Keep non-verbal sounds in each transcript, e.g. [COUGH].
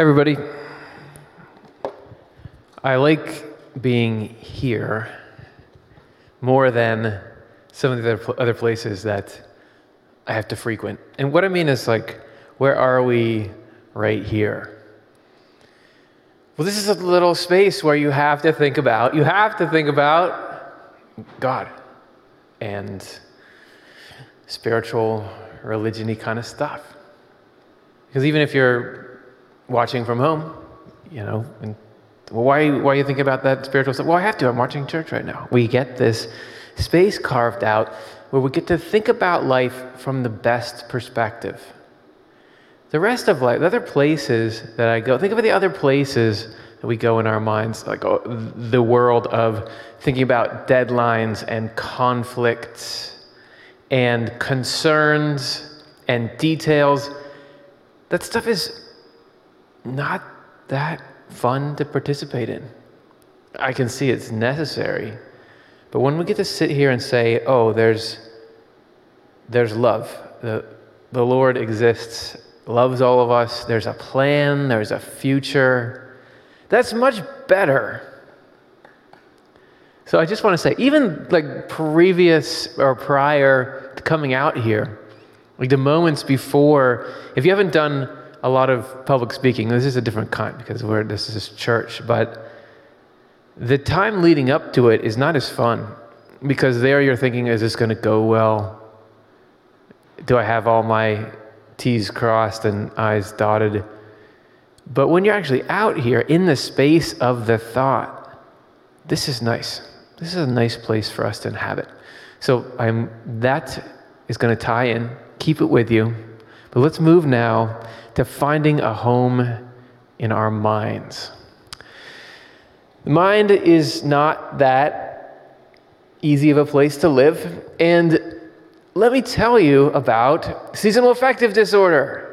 everybody. I like being here more than some of the other, other places that I have to frequent. And what I mean is, like, where are we right here? Well, this is a little space where you have to think about, you have to think about God and spiritual, religion kind of stuff. Because even if you're watching from home, you know, and, well, why, why you thinking about that spiritual stuff? Well, I have to. I'm watching church right now. We get this space carved out where we get to think about life from the best perspective. The rest of life, the other places that I go, think of the other places that we go in our minds, like oh, the world of thinking about deadlines and conflicts and concerns and details. That stuff is not that fun to participate in. I can see it's necessary. But when we get to sit here and say, oh, there's, there's love, the, the Lord exists, loves all of us, there's a plan, there's a future, that's much better. So I just want to say, even like previous or prior to coming out here, like the moments before, if you haven't done a lot of public speaking, this is a different kind because we're, this is church, but the time leading up to it is not as fun because there you're thinking, is this going to go well? Do I have all my T's crossed and I's dotted? But when you're actually out here in the space of the thought, this is nice. This is a nice place for us to inhabit. So I'm, that is going to tie in. Keep it with you. But let's move now to finding a home in our minds. The mind is not that easy of a place to live. And let me tell you about seasonal affective disorder.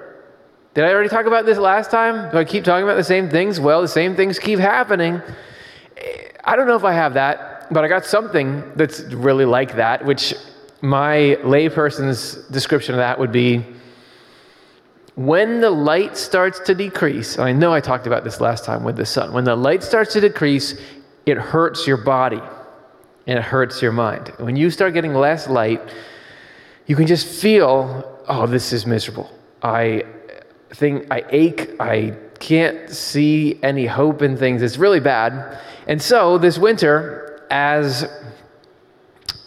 Did I already talk about this last time? Do I keep talking about the same things? Well, the same things keep happening. I don't know if I have that, but I got something that's really like that, which my layperson's description of that would be when the light starts to decrease, and I know I talked about this last time with the sun, when the light starts to decrease, it hurts your body and it hurts your mind. When you start getting less light, you can just feel, oh, this is miserable. I think I ache, I can't see any hope in things. It's really bad. And so this winter, as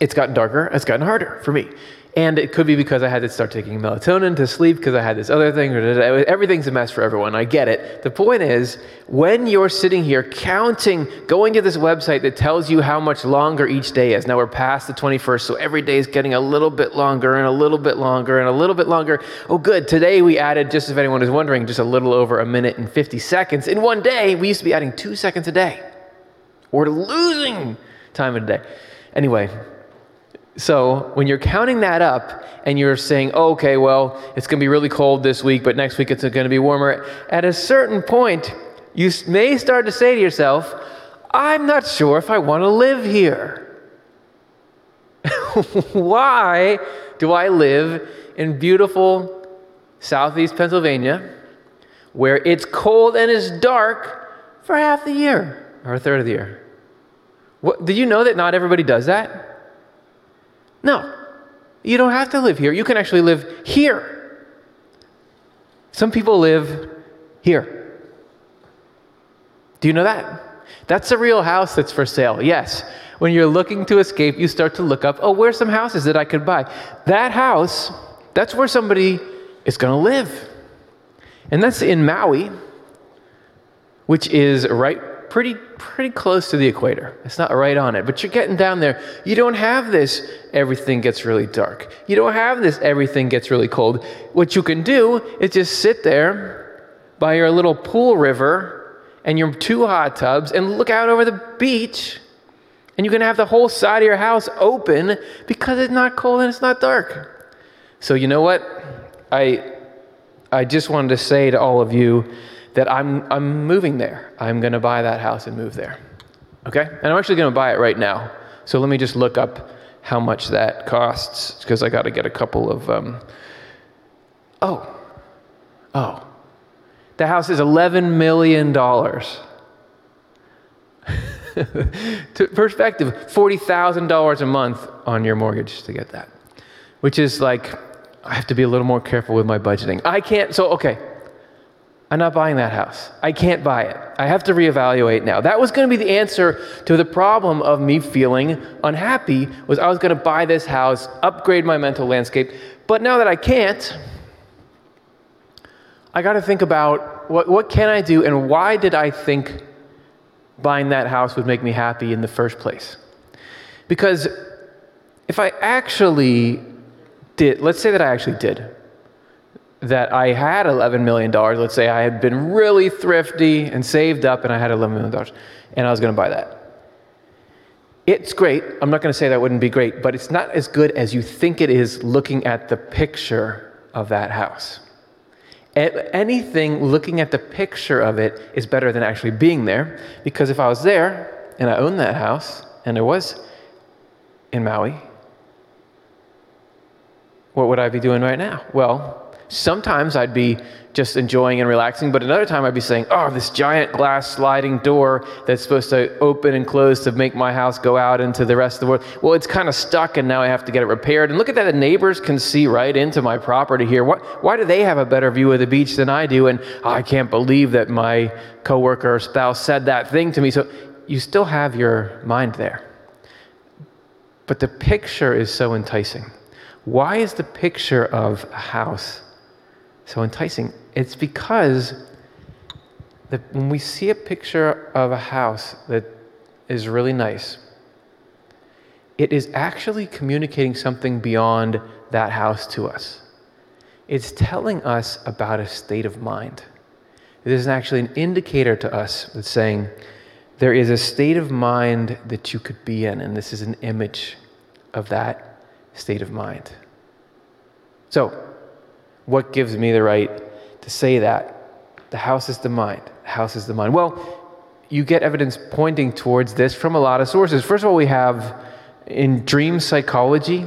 it's gotten darker, it's gotten harder for me. And it could be because I had to start taking melatonin to sleep because I had this other thing. Everything's a mess for everyone. I get it. The point is, when you're sitting here counting, going to this website that tells you how much longer each day is. Now we're past the 21st, so every day is getting a little bit longer and a little bit longer and a little bit longer. Oh, good. Today we added, just if anyone is wondering, just a little over a minute and 50 seconds. In one day, we used to be adding two seconds a day. We're losing time a day. Anyway, so when you're counting that up and you're saying, oh, okay, well, it's going to be really cold this week, but next week it's going to be warmer, at a certain point, you may start to say to yourself, I'm not sure if I want to live here. [LAUGHS] Why do I live in beautiful southeast Pennsylvania where it's cold and it's dark for half the year or a third of the year? What, did you know that not everybody does that? No, you don't have to live here. You can actually live here. Some people live here. Do you know that? That's a real house that's for sale. Yes. When you're looking to escape, you start to look up, oh, where's some houses that I could buy? That house, that's where somebody is going to live. And that's in Maui, which is right pretty pretty close to the equator. It's not right on it, but you're getting down there. You don't have this everything gets really dark. You don't have this everything gets really cold. What you can do is just sit there by your little pool river and your two hot tubs and look out over the beach. And you can have the whole side of your house open because it's not cold and it's not dark. So you know what? I I just wanted to say to all of you that I'm, I'm moving there. I'm going to buy that house and move there. Okay? And I'm actually going to buy it right now. So let me just look up how much that costs because I got to get a couple of. Um... Oh, oh, The house is $11 million. [LAUGHS] to perspective, $40,000 a month on your mortgage to get that, which is like, I have to be a little more careful with my budgeting. I can't, so okay, I'm not buying that house. I can't buy it. I have to reevaluate now. That was going to be the answer to the problem of me feeling unhappy was I was going to buy this house, upgrade my mental landscape. But now that I can't, I got to think about what, what can I do and why did I think buying that house would make me happy in the first place? Because if I actually did, let's say that I actually did, that I had $11 million, let's say I had been really thrifty and saved up and I had $11 million and I was going to buy that. It's great. I'm not going to say that wouldn't be great, but it's not as good as you think it is looking at the picture of that house. Anything looking at the picture of it is better than actually being there because if I was there and I owned that house and I was in Maui, what would I be doing right now? Well, Sometimes I'd be just enjoying and relaxing, but another time I'd be saying, Oh, this giant glass sliding door that's supposed to open and close to make my house go out into the rest of the world. Well, it's kind of stuck and now I have to get it repaired. And look at that, the neighbors can see right into my property here. What, why do they have a better view of the beach than I do? And oh, I can't believe that my coworker or spouse said that thing to me. So you still have your mind there. But the picture is so enticing. Why is the picture of a house? So enticing? It's because that when we see a picture of a house that is really nice, it is actually communicating something beyond that house to us. It's telling us about a state of mind. It is actually an indicator to us that's saying there is a state of mind that you could be in, and this is an image of that state of mind. So, what gives me the right to say that? The house is the mind. The house is the mind. Well, you get evidence pointing towards this from a lot of sources. First of all, we have in dream psychology,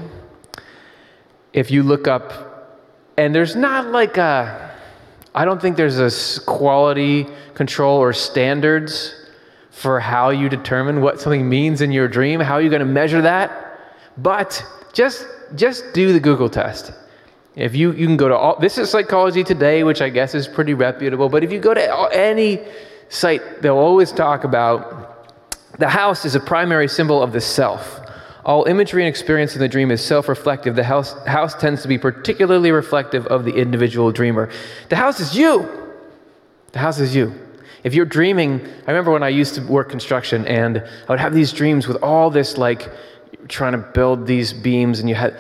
if you look up, and there's not like a, I don't think there's a quality control or standards for how you determine what something means in your dream. How are you going to measure that? But just just do the Google test. If you, you can go to all, this is Psychology Today, which I guess is pretty reputable, but if you go to any site, they'll always talk about the house is a primary symbol of the self. All imagery and experience in the dream is self reflective. The house, house tends to be particularly reflective of the individual dreamer. The house is you. The house is you. If you're dreaming, I remember when I used to work construction and I would have these dreams with all this like trying to build these beams and you had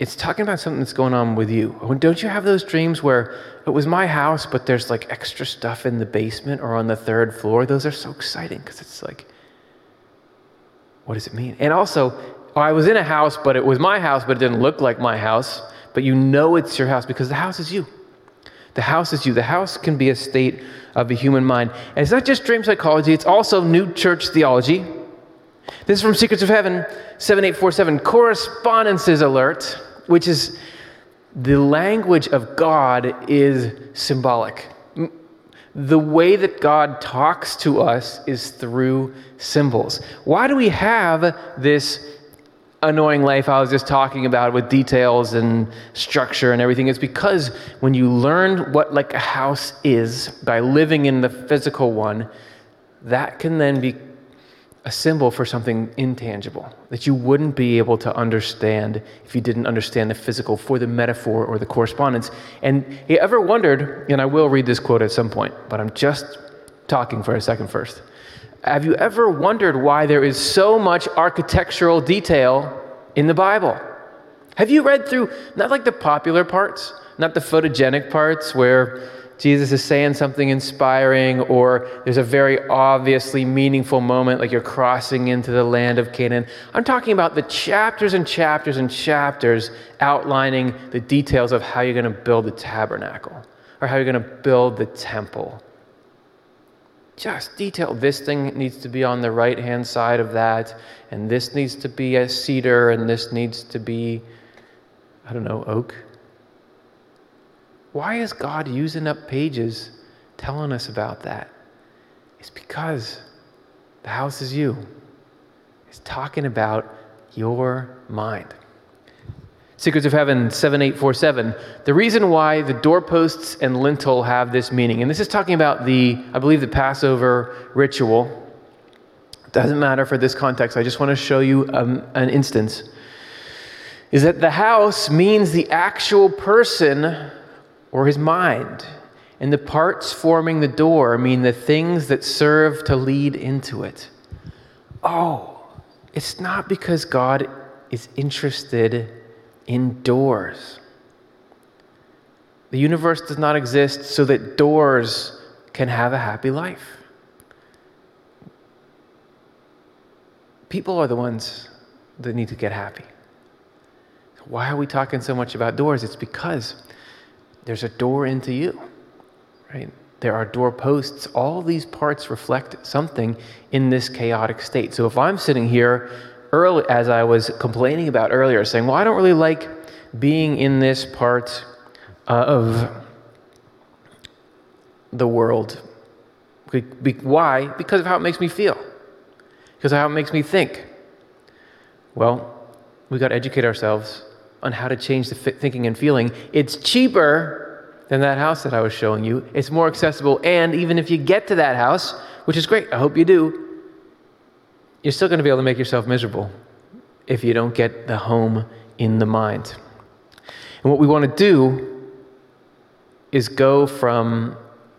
it's talking about something that's going on with you. Don't you have those dreams where it was my house, but there's like extra stuff in the basement or on the third floor? Those are so exciting because it's like, what does it mean? And also, I was in a house, but it was my house, but it didn't look like my house. But you know it's your house because the house is you. The house is you. The house can be a state of a human mind. And it's not just dream psychology, it's also new church theology. This is from Secrets of Heaven 7847 correspondences alert which is the language of God is symbolic. The way that God talks to us is through symbols. Why do we have this annoying life I was just talking about with details and structure and everything? It's because when you learn what like a house is by living in the physical one, that can then be a symbol for something intangible that you wouldn't be able to understand if you didn't understand the physical for the metaphor or the correspondence. And you ever wondered, and I will read this quote at some point, but I'm just talking for a second first. Have you ever wondered why there is so much architectural detail in the Bible? Have you read through, not like the popular parts, not the photogenic parts where Jesus is saying something inspiring, or there's a very obviously meaningful moment, like you're crossing into the land of Canaan. I'm talking about the chapters and chapters and chapters outlining the details of how you're going to build the tabernacle or how you're going to build the temple. Just detail. This thing needs to be on the right hand side of that, and this needs to be a cedar, and this needs to be, I don't know, oak why is God using up pages telling us about that? It's because the house is you. It's talking about your mind. Secrets of Heaven 7847. The reason why the doorposts and lintel have this meaning, and this is talking about the, I believe, the Passover ritual. Doesn't matter for this context. I just want to show you um, an instance. Is that the house means the actual person or his mind, and the parts forming the door mean the things that serve to lead into it. Oh, it's not because God is interested indoors. The universe does not exist so that doors can have a happy life. People are the ones that need to get happy. Why are we talking so much about doors? It's because there's a door into you, right? There are doorposts. All these parts reflect something in this chaotic state. So if I'm sitting here early, as I was complaining about earlier, saying, well, I don't really like being in this part uh, of the world. Why? Because of how it makes me feel, because of how it makes me think. Well, we got to educate ourselves on how to change the thinking and feeling. It's cheaper than that house that I was showing you. It's more accessible, and even if you get to that house, which is great, I hope you do, you're still going to be able to make yourself miserable if you don't get the home in the mind. And what we want to do is go from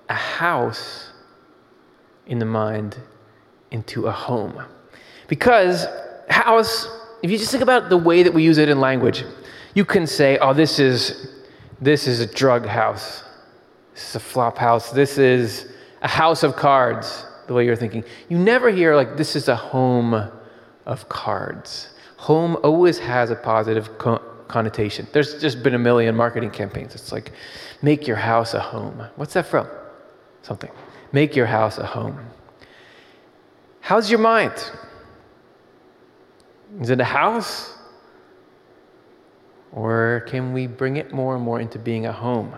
a house in the mind into a home. Because house, if you just think about the way that we use it in language, you can say, oh, this is this is a drug house. This is a flop house. This is a house of cards the way you're thinking. You never hear, like, this is a home of cards. Home always has a positive co- connotation. There's just been a million marketing campaigns. It's like, make your house a home. What's that from? Something. Make your house a home. How's your mind? Is it a house? Or can we bring it more and more into being a home?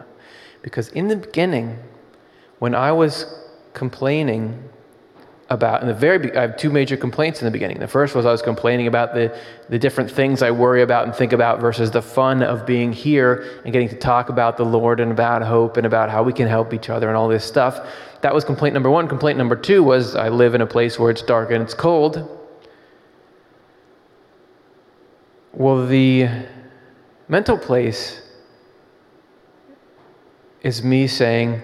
Because in the beginning, when I was complaining about in the very I have two major complaints in the beginning. The first was I was complaining about the the different things I worry about and think about versus the fun of being here and getting to talk about the Lord and about hope and about how we can help each other and all this stuff. That was complaint number 1. Complaint number 2 was I live in a place where it's dark and it's cold. Well, the mental place is me saying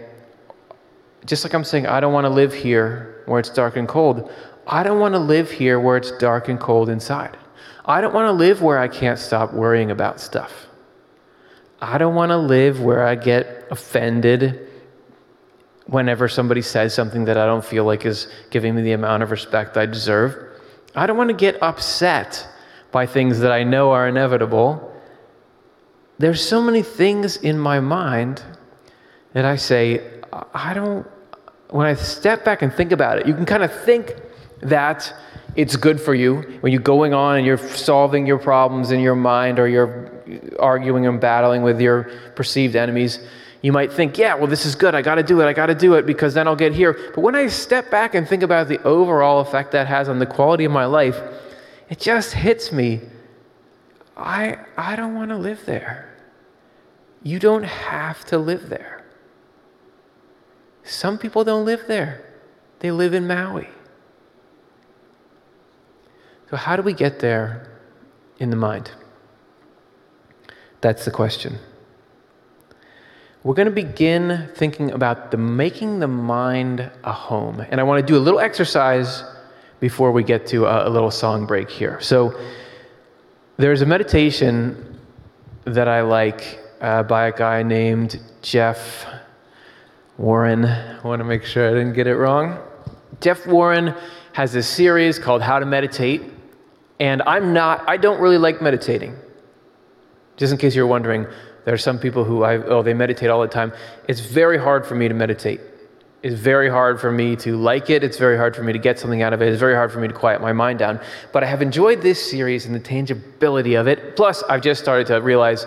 just like I'm saying I don't want to live here where it's dark and cold. I don't want to live here where it's dark and cold inside. I don't want to live where I can't stop worrying about stuff. I don't want to live where I get offended whenever somebody says something that I don't feel like is giving me the amount of respect I deserve. I don't want to get upset by things that I know are inevitable. There's so many things in my mind that I say, I don't when I step back and think about it, you can kind of think that it's good for you when you're going on and you're solving your problems in your mind or you're arguing and battling with your perceived enemies. You might think, yeah, well, this is good. I got to do it. I got to do it because then I'll get here. But when I step back and think about the overall effect that has on the quality of my life, it just hits me. I, I don't want to live there. You don't have to live there. Some people don't live there, they live in Maui. So, how do we get there in the mind? That's the question. We're going to begin thinking about the making the mind a home. And I want to do a little exercise before we get to a, a little song break here. So, there's a meditation that I like uh, by a guy named Jeff Warren. I want to make sure I didn't get it wrong. Jeff Warren has this series called How to Meditate, and I'm not, I don't really like meditating. Just in case you're wondering, there are some people who I, oh, they meditate all the time. It's very hard for me to meditate. It's very hard for me to like it. It's very hard for me to get something out of it. It's very hard for me to quiet my mind down. But I have enjoyed this series and the tangibility of it. Plus, I've just started to realize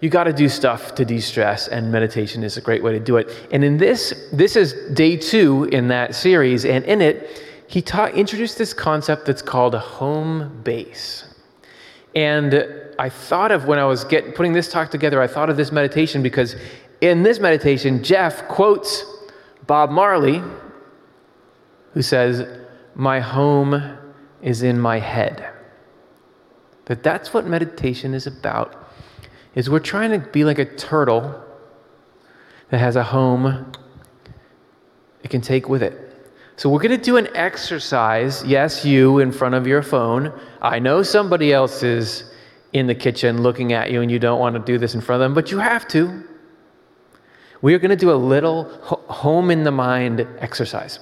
you got to do stuff to de-stress and meditation is a great way to do it. And in this this is day two in that series and in it he taught introduced this concept that's called a home base. And i thought of when i was getting putting this talk together i thought of this meditation because in this meditation jeff quotes bob marley who says my home is in my head. That that's what meditation is about is we're trying to be like a turtle that has a home it can take with it. So we're going to do an exercise. Yes, you in front of your phone. I know somebody else is in the kitchen looking at you and you don't want to do this in front of them, but you have to. We are going to do a little home in the mind exercise.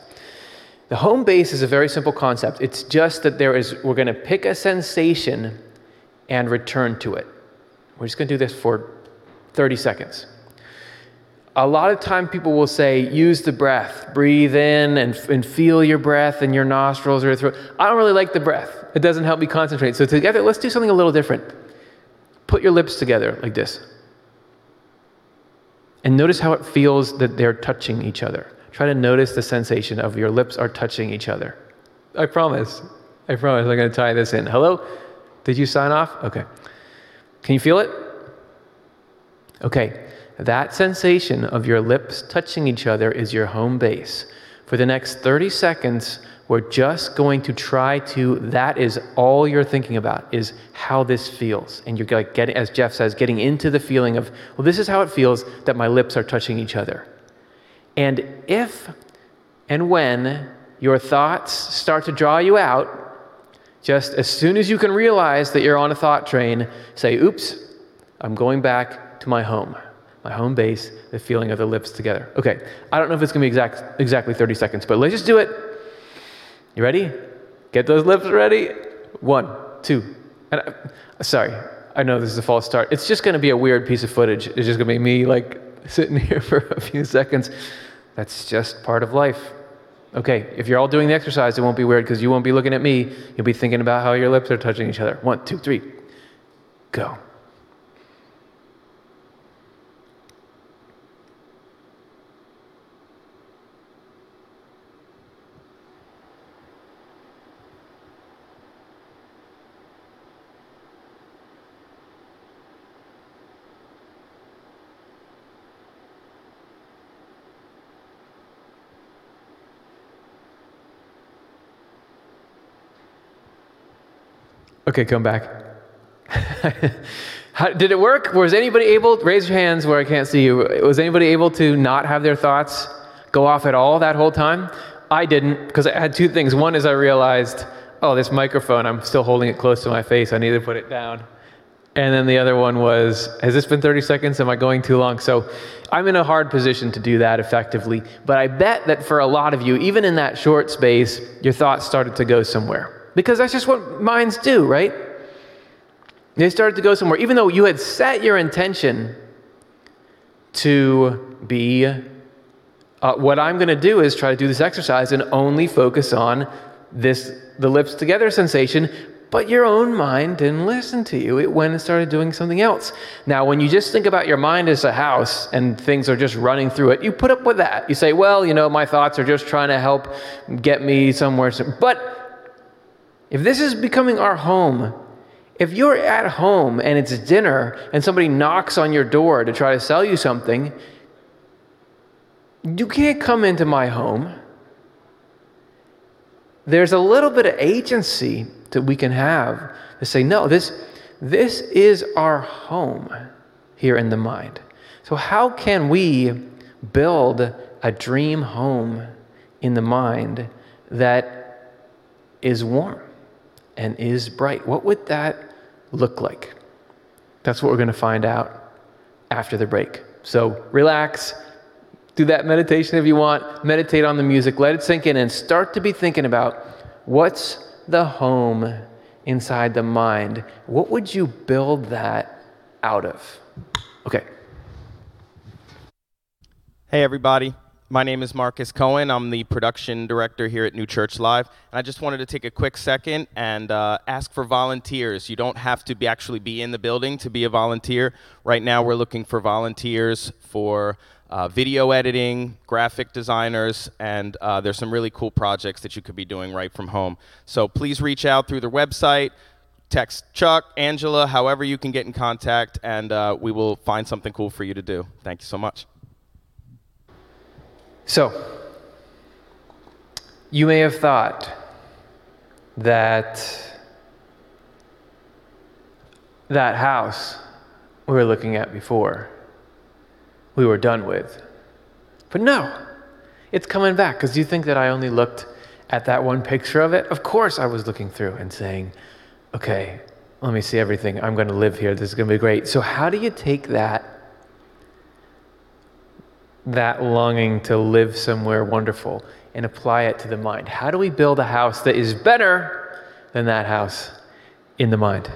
The home base is a very simple concept. It's just that there is we're going to pick a sensation and return to it. We're just going to do this for 30 seconds. A lot of time people will say, use the breath. Breathe in and, and feel your breath in your nostrils or your throat. I don't really like the breath. It doesn't help me concentrate. So together, let's do something a little different. Put your lips together like this. And notice how it feels that they're touching each other. Try to notice the sensation of your lips are touching each other. I promise. I promise I'm going to tie this in. Hello? Did you sign off? Okay. Can you feel it? Okay, that sensation of your lips touching each other is your home base. For the next 30 seconds, we're just going to try to, that is all you're thinking about, is how this feels. And you're like getting, as Jeff says, getting into the feeling of, well, this is how it feels that my lips are touching each other. And if and when your thoughts start to draw you out, just as soon as you can realize that you're on a thought train, say, oops, I'm going back to my home, my home base, the feeling of the lips together. Okay, I don't know if it's gonna be exact, exactly 30 seconds, but let's just do it. You ready? Get those lips ready. One, two, and I, uh, sorry, I know this is a false start. It's just gonna be a weird piece of footage. It's just gonna be me like sitting [LAUGHS] here for a few seconds. That's just part of life. Okay, if you're all doing the exercise, it won't be weird because you won't be looking at me. You'll be thinking about how your lips are touching each other. One, two, three, go. Okay, come back. [LAUGHS] How, did it work? Was anybody able, raise your hands where I can't see you. Was anybody able to not have their thoughts go off at all that whole time? I didn't, because I had two things. One is I realized, oh, this microphone, I'm still holding it close to my face. I need to put it down. And then the other one was, has this been 30 seconds? Am I going too long? So I'm in a hard position to do that effectively. But I bet that for a lot of you, even in that short space, your thoughts started to go somewhere because that's just what minds do, right? They started to go somewhere, even though you had set your intention to be. Uh, what I'm going to do is try to do this exercise and only focus on this, the lips together sensation, but your own mind didn't listen to you. It went and started doing something else. Now, when you just think about your mind as a house and things are just running through it, you put up with that. You say, well, you know, my thoughts are just trying to help get me somewhere. But if this is becoming our home, if you're at home and it's dinner and somebody knocks on your door to try to sell you something, you can't come into my home. There's a little bit of agency that we can have to say, no, this, this is our home here in the mind. So, how can we build a dream home in the mind that is warm? And is bright. What would that look like? That's what we're going to find out after the break. So relax, do that meditation if you want, meditate on the music, let it sink in, and start to be thinking about what's the home inside the mind? What would you build that out of? Okay. Hey, everybody. My name is Marcus Cohen. I'm the production director here at New Church Live. And I just wanted to take a quick second and uh, ask for volunteers. You don't have to be actually be in the building to be a volunteer. Right now, we're looking for volunteers for uh, video editing, graphic designers, and uh, there's some really cool projects that you could be doing right from home. So please reach out through the website, text Chuck, Angela, however you can get in contact, and uh, we will find something cool for you to do. Thank you so much. So, you may have thought that that house we were looking at before we were done with. But no, it's coming back because you think that I only looked at that one picture of it? Of course, I was looking through and saying, okay, let me see everything. I'm going to live here. This is going to be great. So, how do you take that? That longing to live somewhere wonderful and apply it to the mind. How do we build a house that is better than that house in the mind?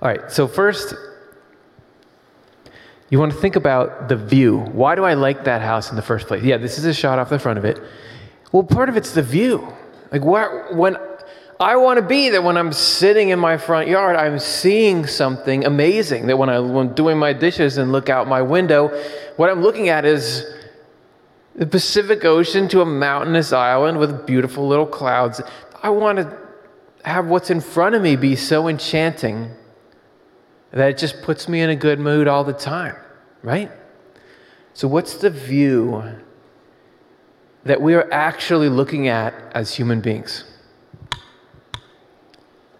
All right, so first, you want to think about the view. Why do I like that house in the first place? Yeah, this is a shot off the front of it. Well, part of it's the view. Like where, when I want to be that when I'm sitting in my front yard, I'm seeing something amazing. That when I'm doing my dishes and look out my window, what I'm looking at is the Pacific Ocean to a mountainous island with beautiful little clouds. I want to have what's in front of me be so enchanting that it just puts me in a good mood all the time, right? So, what's the view that we are actually looking at as human beings?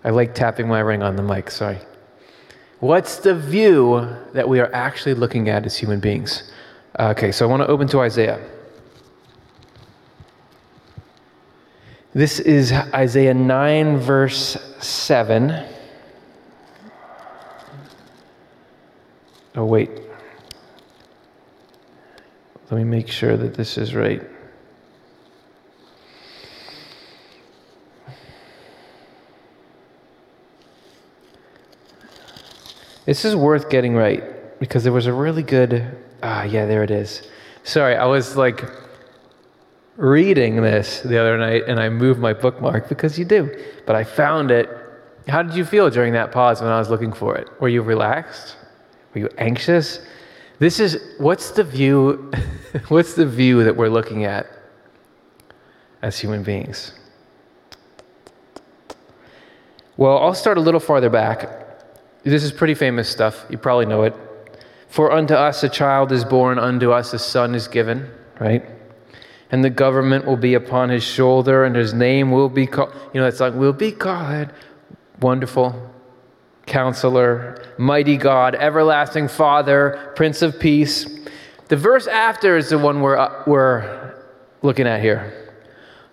I like tapping my ring on the mic, sorry. What's the view that we are actually looking at as human beings? Okay, so I want to open to Isaiah. This is Isaiah 9, verse 7. Oh, wait. Let me make sure that this is right. This is worth getting right because there was a really good. Ah, yeah, there it is. Sorry, I was like reading this the other night and I moved my bookmark because you do. But I found it. How did you feel during that pause when I was looking for it? Were you relaxed? Were you anxious? This is what's the view [LAUGHS] what's the view that we're looking at as human beings? Well, I'll start a little farther back. This is pretty famous stuff. You probably know it. For unto us a child is born, unto us a son is given, right? And the government will be upon his shoulder, and his name will be called, you know, that song, will be called Wonderful, Counselor, Mighty God, Everlasting Father, Prince of Peace. The verse after is the one we're, uh, we're looking at here.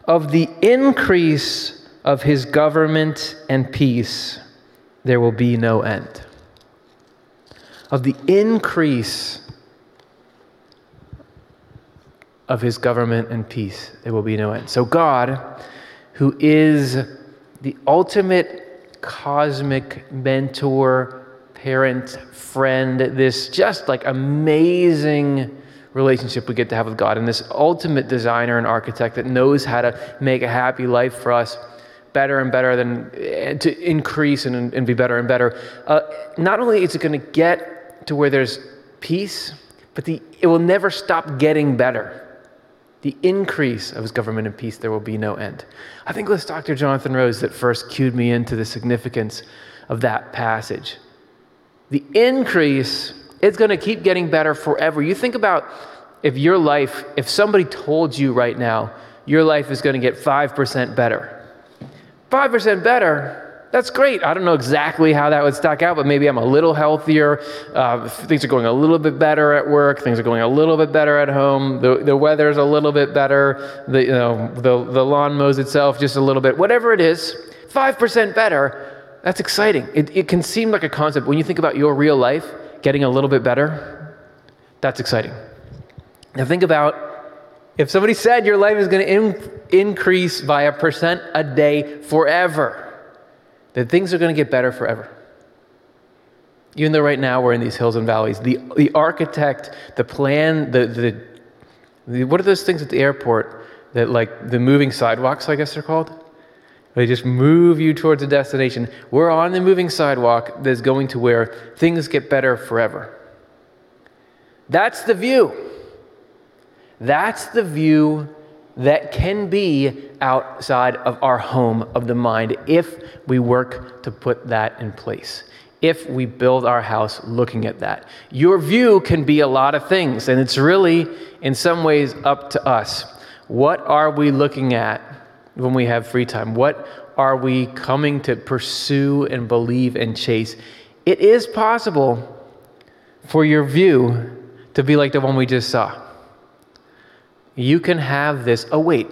Of the increase of his government and peace, there will be no end. Of the increase of his government and peace, there will be no end. So, God, who is the ultimate cosmic mentor, parent, friend, this just like amazing relationship we get to have with God, and this ultimate designer and architect that knows how to make a happy life for us better and better than eh, to increase and, and be better and better. Uh, not only is it going to get to where there's peace, but the, it will never stop getting better the increase of his government and peace, there will be no end. I think it was Dr. Jonathan Rose that first cued me into the significance of that passage. The increase, it's going to keep getting better forever. You think about if your life, if somebody told you right now, your life is going to get 5% better. 5% better, that's great. I don't know exactly how that would stack out, but maybe I'm a little healthier. Uh, things are going a little bit better at work. Things are going a little bit better at home. The, the weather's a little bit better. The, you know, the, the lawn mows itself just a little bit. Whatever it is, 5% better, that's exciting. It, it can seem like a concept. When you think about your real life getting a little bit better, that's exciting. Now think about if somebody said your life is going to in, increase by a percent a day forever that things are going to get better forever. Even though right now we're in these hills and valleys, the, the architect, the plan, the, the, What are those things at the airport that, like, the moving sidewalks, I guess they're called? They just move you towards a destination. We're on the moving sidewalk that's going to where things get better forever. That's the view. That's the view that can be outside of our home of the mind if we work to put that in place. If we build our house looking at that. Your view can be a lot of things, and it's really, in some ways, up to us. What are we looking at when we have free time? What are we coming to pursue and believe and chase? It is possible for your view to be like the one we just saw. You can have this. Oh, wait,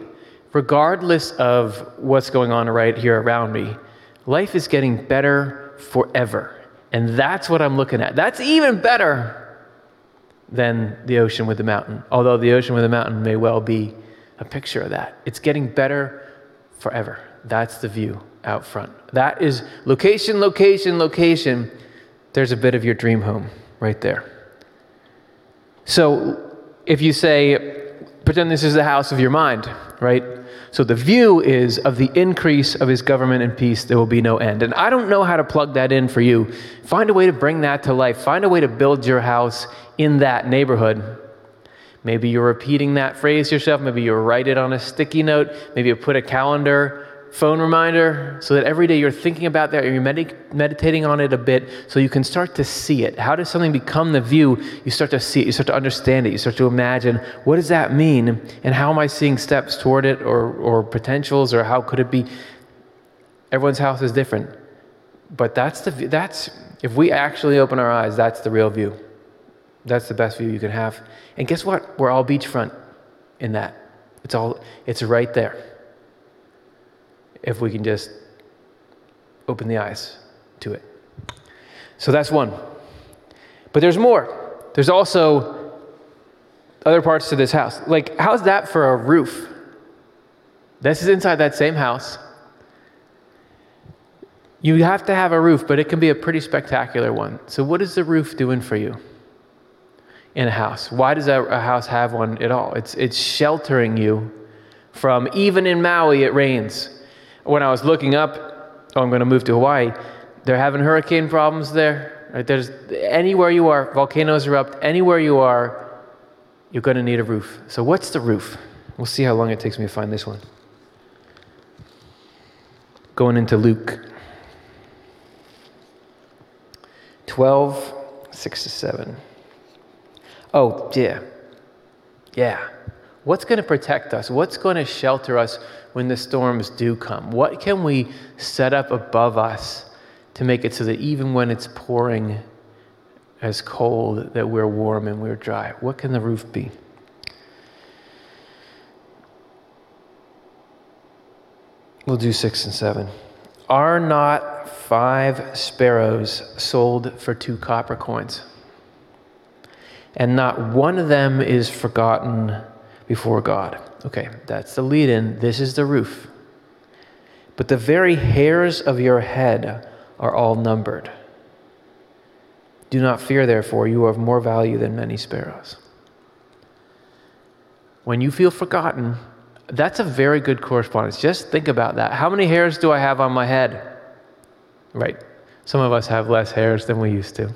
regardless of what's going on right here around me, life is getting better forever. And that's what I'm looking at. That's even better than the ocean with the mountain, although the ocean with the mountain may well be a picture of that. It's getting better forever. That's the view out front. That is location, location, location. There's a bit of your dream home right there. So if you say, pretend this is the house of your mind, right? So the view is of the increase of his government and peace, there will be no end. And I don't know how to plug that in for you. Find a way to bring that to life. Find a way to build your house in that neighborhood. Maybe you're repeating that phrase yourself. Maybe you write it on a sticky note. Maybe you put a calendar phone reminder so that every day you're thinking about that, you're med- meditating on it a bit so you can start to see it. How does something become the view? You start to see it, you start to understand it, you start to imagine what does that mean and how am I seeing steps toward it or, or potentials or how could it be? Everyone's house is different. But that's the that's if we actually open our eyes, that's the real view. That's the best view you can have. And guess what? We're all beachfront in that. It's all it's right there if we can just open the eyes to it. So that's one. But there's more. There's also other parts to this house. Like, how's that for a roof? This is inside that same house. You have to have a roof, but it can be a pretty spectacular one. So, what is the roof doing for you in a house? Why does a house have one at all? It's, it's sheltering you from, even in Maui, it rains when I was looking up, oh, I'm going to move to Hawaii, they're having hurricane problems there. Right? There's anywhere you are, volcanoes erupt, anywhere you are, you're going to need a roof. So, what's the roof? We'll see how long it takes me to find this one. Going into Luke 12, 6 to 7. Oh, yeah. Yeah. What's going to protect us? What's going to shelter us when the storms do come? What can we set up above us to make it so that even when it's pouring as cold, that we're warm and we're dry? What can the roof be? We'll do six and seven. Are not five sparrows sold for two copper coins? And not one of them is forgotten before God. Okay, that's the lead in. This is the roof. But the very hairs of your head are all numbered. Do not fear, therefore, you are of more value than many sparrows. When you feel forgotten, that's a very good correspondence. Just think about that. How many hairs do I have on my head? Right. Some of us have less hairs than we used to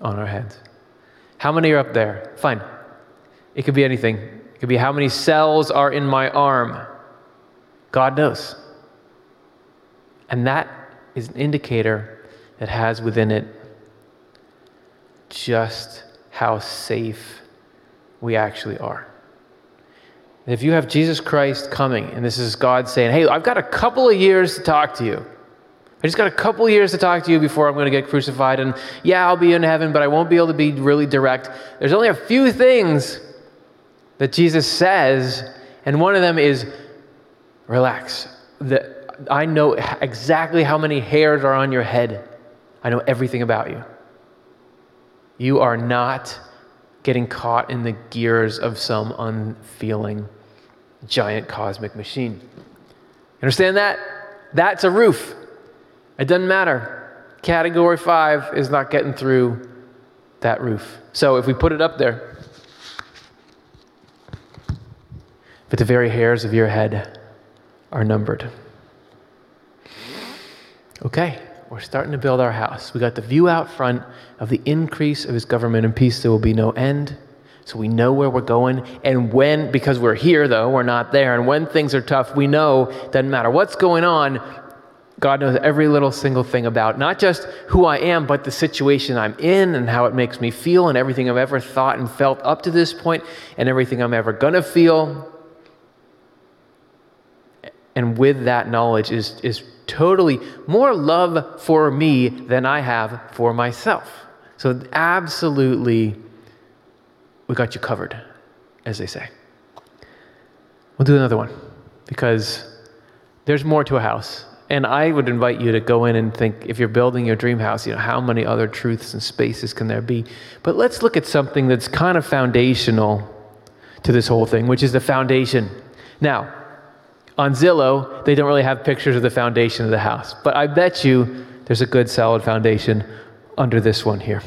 on our heads. How many are up there? Fine. It could be anything. It could be how many cells are in my arm. God knows. And that is an indicator that has within it just how safe we actually are. if you have Jesus Christ coming, and this is God saying, Hey, I've got a couple of years to talk to you. I just got a couple of years to talk to you before I'm going to get crucified. And yeah, I'll be in heaven, but I won't be able to be really direct. There's only a few things that Jesus says, and one of them is relax. The, I know exactly how many hairs are on your head. I know everything about you. You are not getting caught in the gears of some unfeeling giant cosmic machine. Understand that? That's a roof. It doesn't matter. Category five is not getting through that roof. So if we put it up there, but the very hairs of your head are numbered. Okay, we're starting to build our house. We got the view out front of the increase of his government and peace. There will be no end. So we know where we're going. And when, because we're here though, we're not there. And when things are tough, we know doesn't matter what's going on, God knows every little single thing about not just who I am, but the situation I'm in and how it makes me feel and everything I've ever thought and felt up to this point and everything I'm ever going to feel. And with that knowledge is, is totally more love for me than I have for myself. So, absolutely we got you covered, as they say. We'll do another one because there's more to a house. And I would invite you to go in and think if you're building your dream house, you know, how many other truths and spaces can there be? But let's look at something that's kind of foundational to this whole thing, which is the foundation. Now, on Zillow, they don't really have pictures of the foundation of the house, but I bet you there's a good solid foundation under this one here.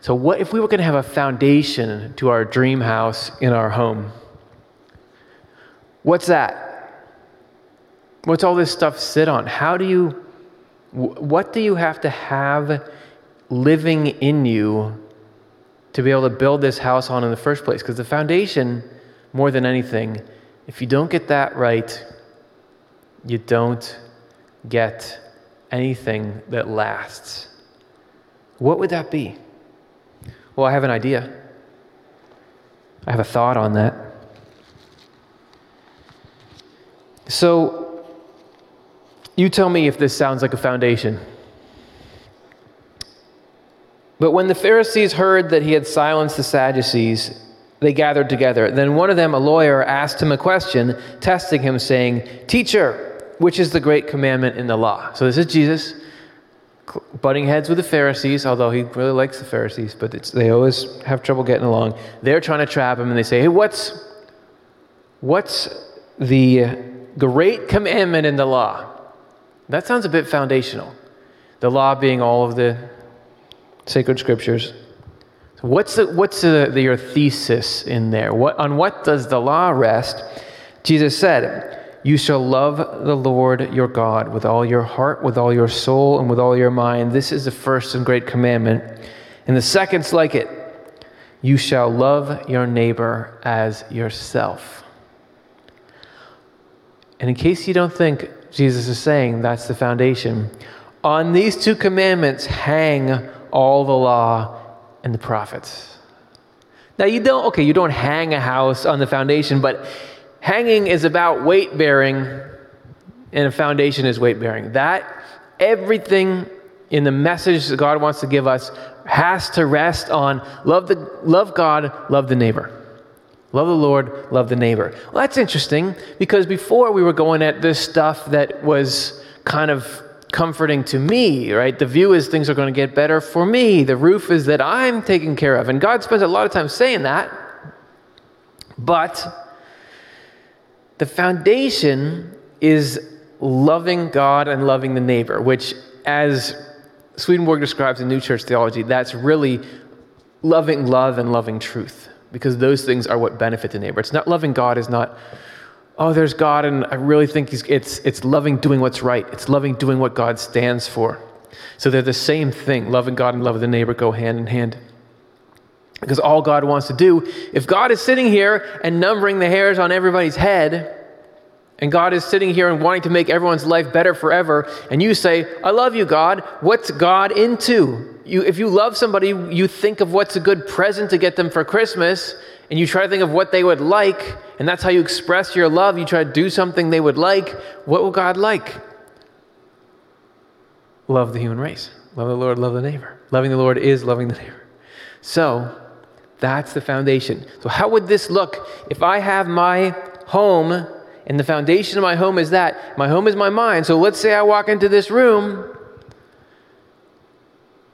So, what if we were going to have a foundation to our dream house in our home? What's that? What's all this stuff sit on? How do you, what do you have to have living in you to be able to build this house on in the first place? Because the foundation, more than anything, if you don't get that right, you don't get anything that lasts. What would that be? Well, I have an idea. I have a thought on that. So, you tell me if this sounds like a foundation. But when the Pharisees heard that he had silenced the Sadducees, they gathered together. Then one of them, a lawyer, asked him a question, testing him, saying, Teacher, which is the great commandment in the law? So this is Jesus butting heads with the Pharisees, although he really likes the Pharisees, but they always have trouble getting along. They're trying to trap him, and they say, "Hey, what's what's the great commandment in the law?" That sounds a bit foundational. The law being all of the sacred scriptures. What's the, what's the, the, your thesis in there? What, on what does the law rest? Jesus said, you shall love the Lord your God with all your heart, with all your soul, and with all your mind. This is the first and great commandment. And the second's like it you shall love your neighbor as yourself. And in case you don't think Jesus is saying that's the foundation, on these two commandments hang all the law and the prophets. Now, you don't, okay, you don't hang a house on the foundation, but Hanging is about weight bearing, and a foundation is weight bearing. That, everything in the message that God wants to give us has to rest on love, the, love God, love the neighbor. Love the Lord, love the neighbor. Well, that's interesting because before we were going at this stuff that was kind of comforting to me, right? The view is things are going to get better for me. The roof is that I'm taken care of. And God spends a lot of time saying that. But the foundation is loving God and loving the neighbor, which, as Swedenborg describes in New Church theology, that's really loving love and loving truth, because those things are what benefit the neighbor. It's not loving God is not, oh, there's God, and I really think it's, it's loving doing what's right. It's loving doing what God stands for. So they're the same thing. Loving God and loving the neighbor go hand in hand. Because all God wants to do, if God is sitting here and numbering the hairs on everybody's head, and God is sitting here and wanting to make everyone's life better forever, and you say, I love you, God, what's God into? You, if you love somebody, you think of what's a good present to get them for Christmas, and you try to think of what they would like, and that's how you express your love. You try to do something they would like. What will God like? Love the human race. Love the Lord, love the neighbor. Loving the Lord is loving the neighbor. So, that's the foundation. So, how would this look if I have my home and the foundation of my home is that? My home is my mind. So, let's say I walk into this room,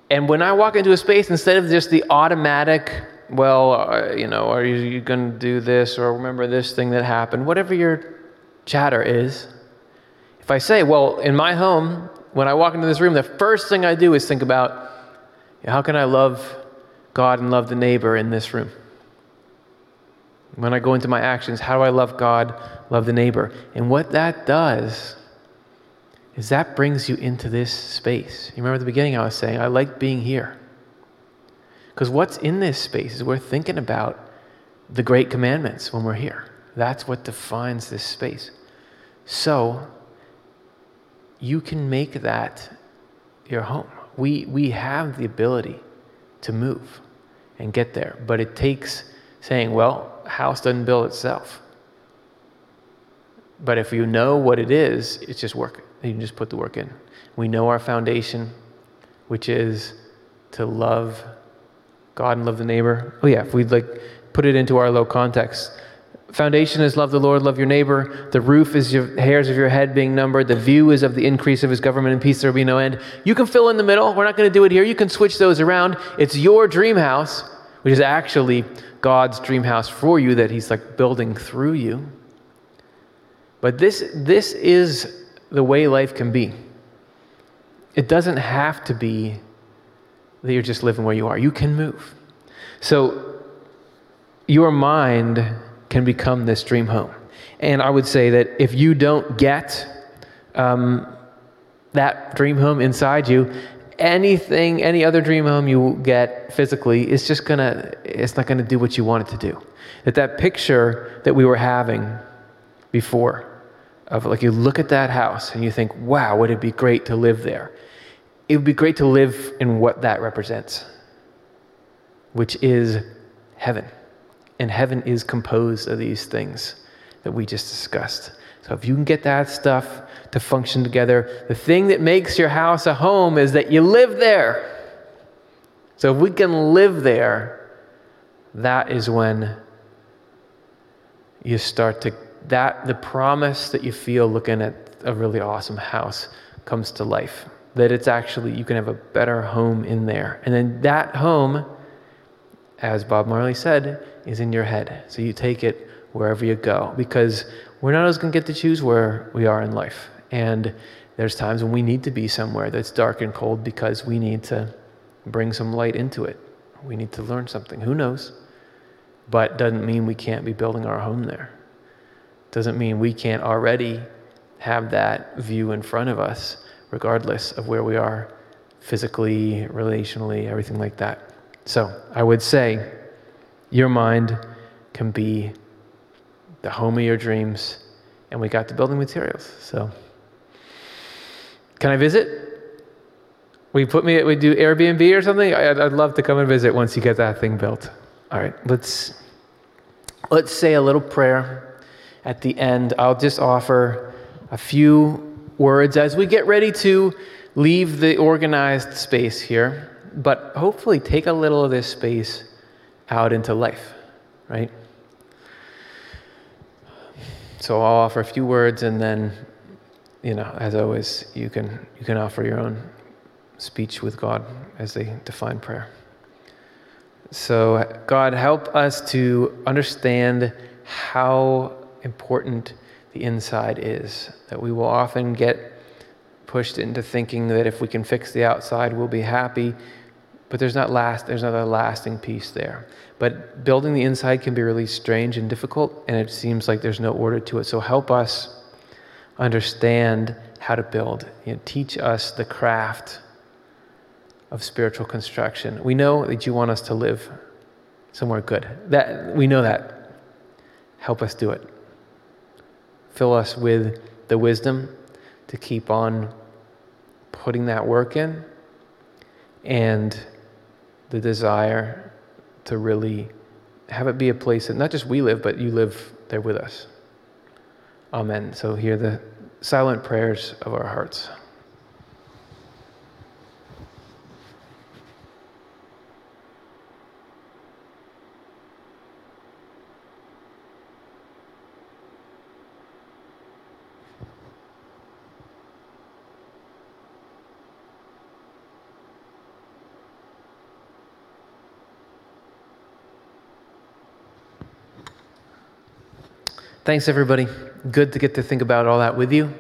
and when I walk into a space, instead of just the automatic, well, uh, you know, are you, you going to do this or remember this thing that happened, whatever your chatter is, if I say, well, in my home, when I walk into this room, the first thing I do is think about how can I love God and love the neighbor in this room. When I go into my actions, how do I love God, love the neighbor? And what that does is that brings you into this space. You remember at the beginning I was saying, I like being here. Because what's in this space is we're thinking about the great commandments when we're here. That's what defines this space. So, you can make that your home. We, we have the ability to move and get there, but it takes saying, well, house doesn't build itself. But if you know what it is, it's just work. You can just put the work in. We know our foundation, which is to love God and love the neighbor. Oh yeah, if we'd like put it into our low context. Foundation is love the Lord, love your neighbor. The roof is your hairs of your head being numbered. The view is of the increase of his government and peace. There will be no end. You can fill in the middle. We're not going to do it here. You can switch those around. It's your dream house, which is actually God's dream house for you that he's like building through you. But this, this is the way life can be. It doesn't have to be that you're just living where you are. You can move. So your mind can become this dream home. And I would say that if you don't get um, that dream home inside you, anything, any other dream home you get physically it's just gonna, it's not gonna do what you want it to do. That that picture that we were having before of like you look at that house and you think, wow, would it be great to live there? It would be great to live in what that represents, which is heaven. And heaven is composed of these things that we just discussed. So if you can get that stuff to function together, the thing that makes your house a home is that you live there. So if we can live there, that is when you start to that the promise that you feel looking at a really awesome house comes to life. That it's actually you can have a better home in there. And then that home as Bob Marley said, is in your head. So you take it wherever you go because we're not always going to get to choose where we are in life. And there's times when we need to be somewhere that's dark and cold because we need to bring some light into it. We need to learn something. Who knows? But doesn't mean we can't be building our home there. Doesn't mean we can't already have that view in front of us, regardless of where we are physically, relationally, everything like that. So I would say your mind can be the home of your dreams, and we got the building materials. So can I visit? We put me. We do Airbnb or something. I'd, I'd love to come and visit once you get that thing built. All right, let's let's say a little prayer at the end. I'll just offer a few words as we get ready to leave the organized space here but hopefully take a little of this space out into life, right? So I'll offer a few words and then, you know, as always, you can, you can offer your own speech with God as they define prayer. So, God, help us to understand how important the inside is, that we will often get pushed into thinking that if we can fix the outside, we'll be happy. But there's not last there's not a lasting peace there. But building the inside can be really strange and difficult, and it seems like there's no order to it. So help us understand how to build. You know, teach us the craft of spiritual construction. We know that you want us to live somewhere good. That we know that. Help us do it. Fill us with the wisdom to keep on putting that work in and the desire to really have it be a place that not just we live, but you live there with us. Amen. So hear the silent prayers of our hearts. Thanks, everybody. Good to get to think about all that with you.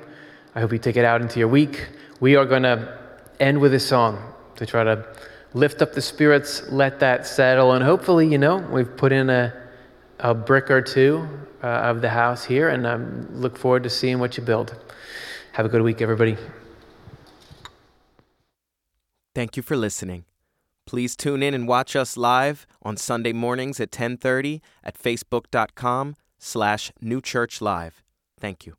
I hope you take it out into your week. We are going to end with a song to try to lift up the spirits, let that settle, and hopefully, you know, we've put in a, a brick or two uh, of the house here, and I look forward to seeing what you build. Have a good week, everybody. Thank you for listening. Please tune in and watch us live on Sunday mornings at 10:30 at facebook.com slash New Church Live. Thank you.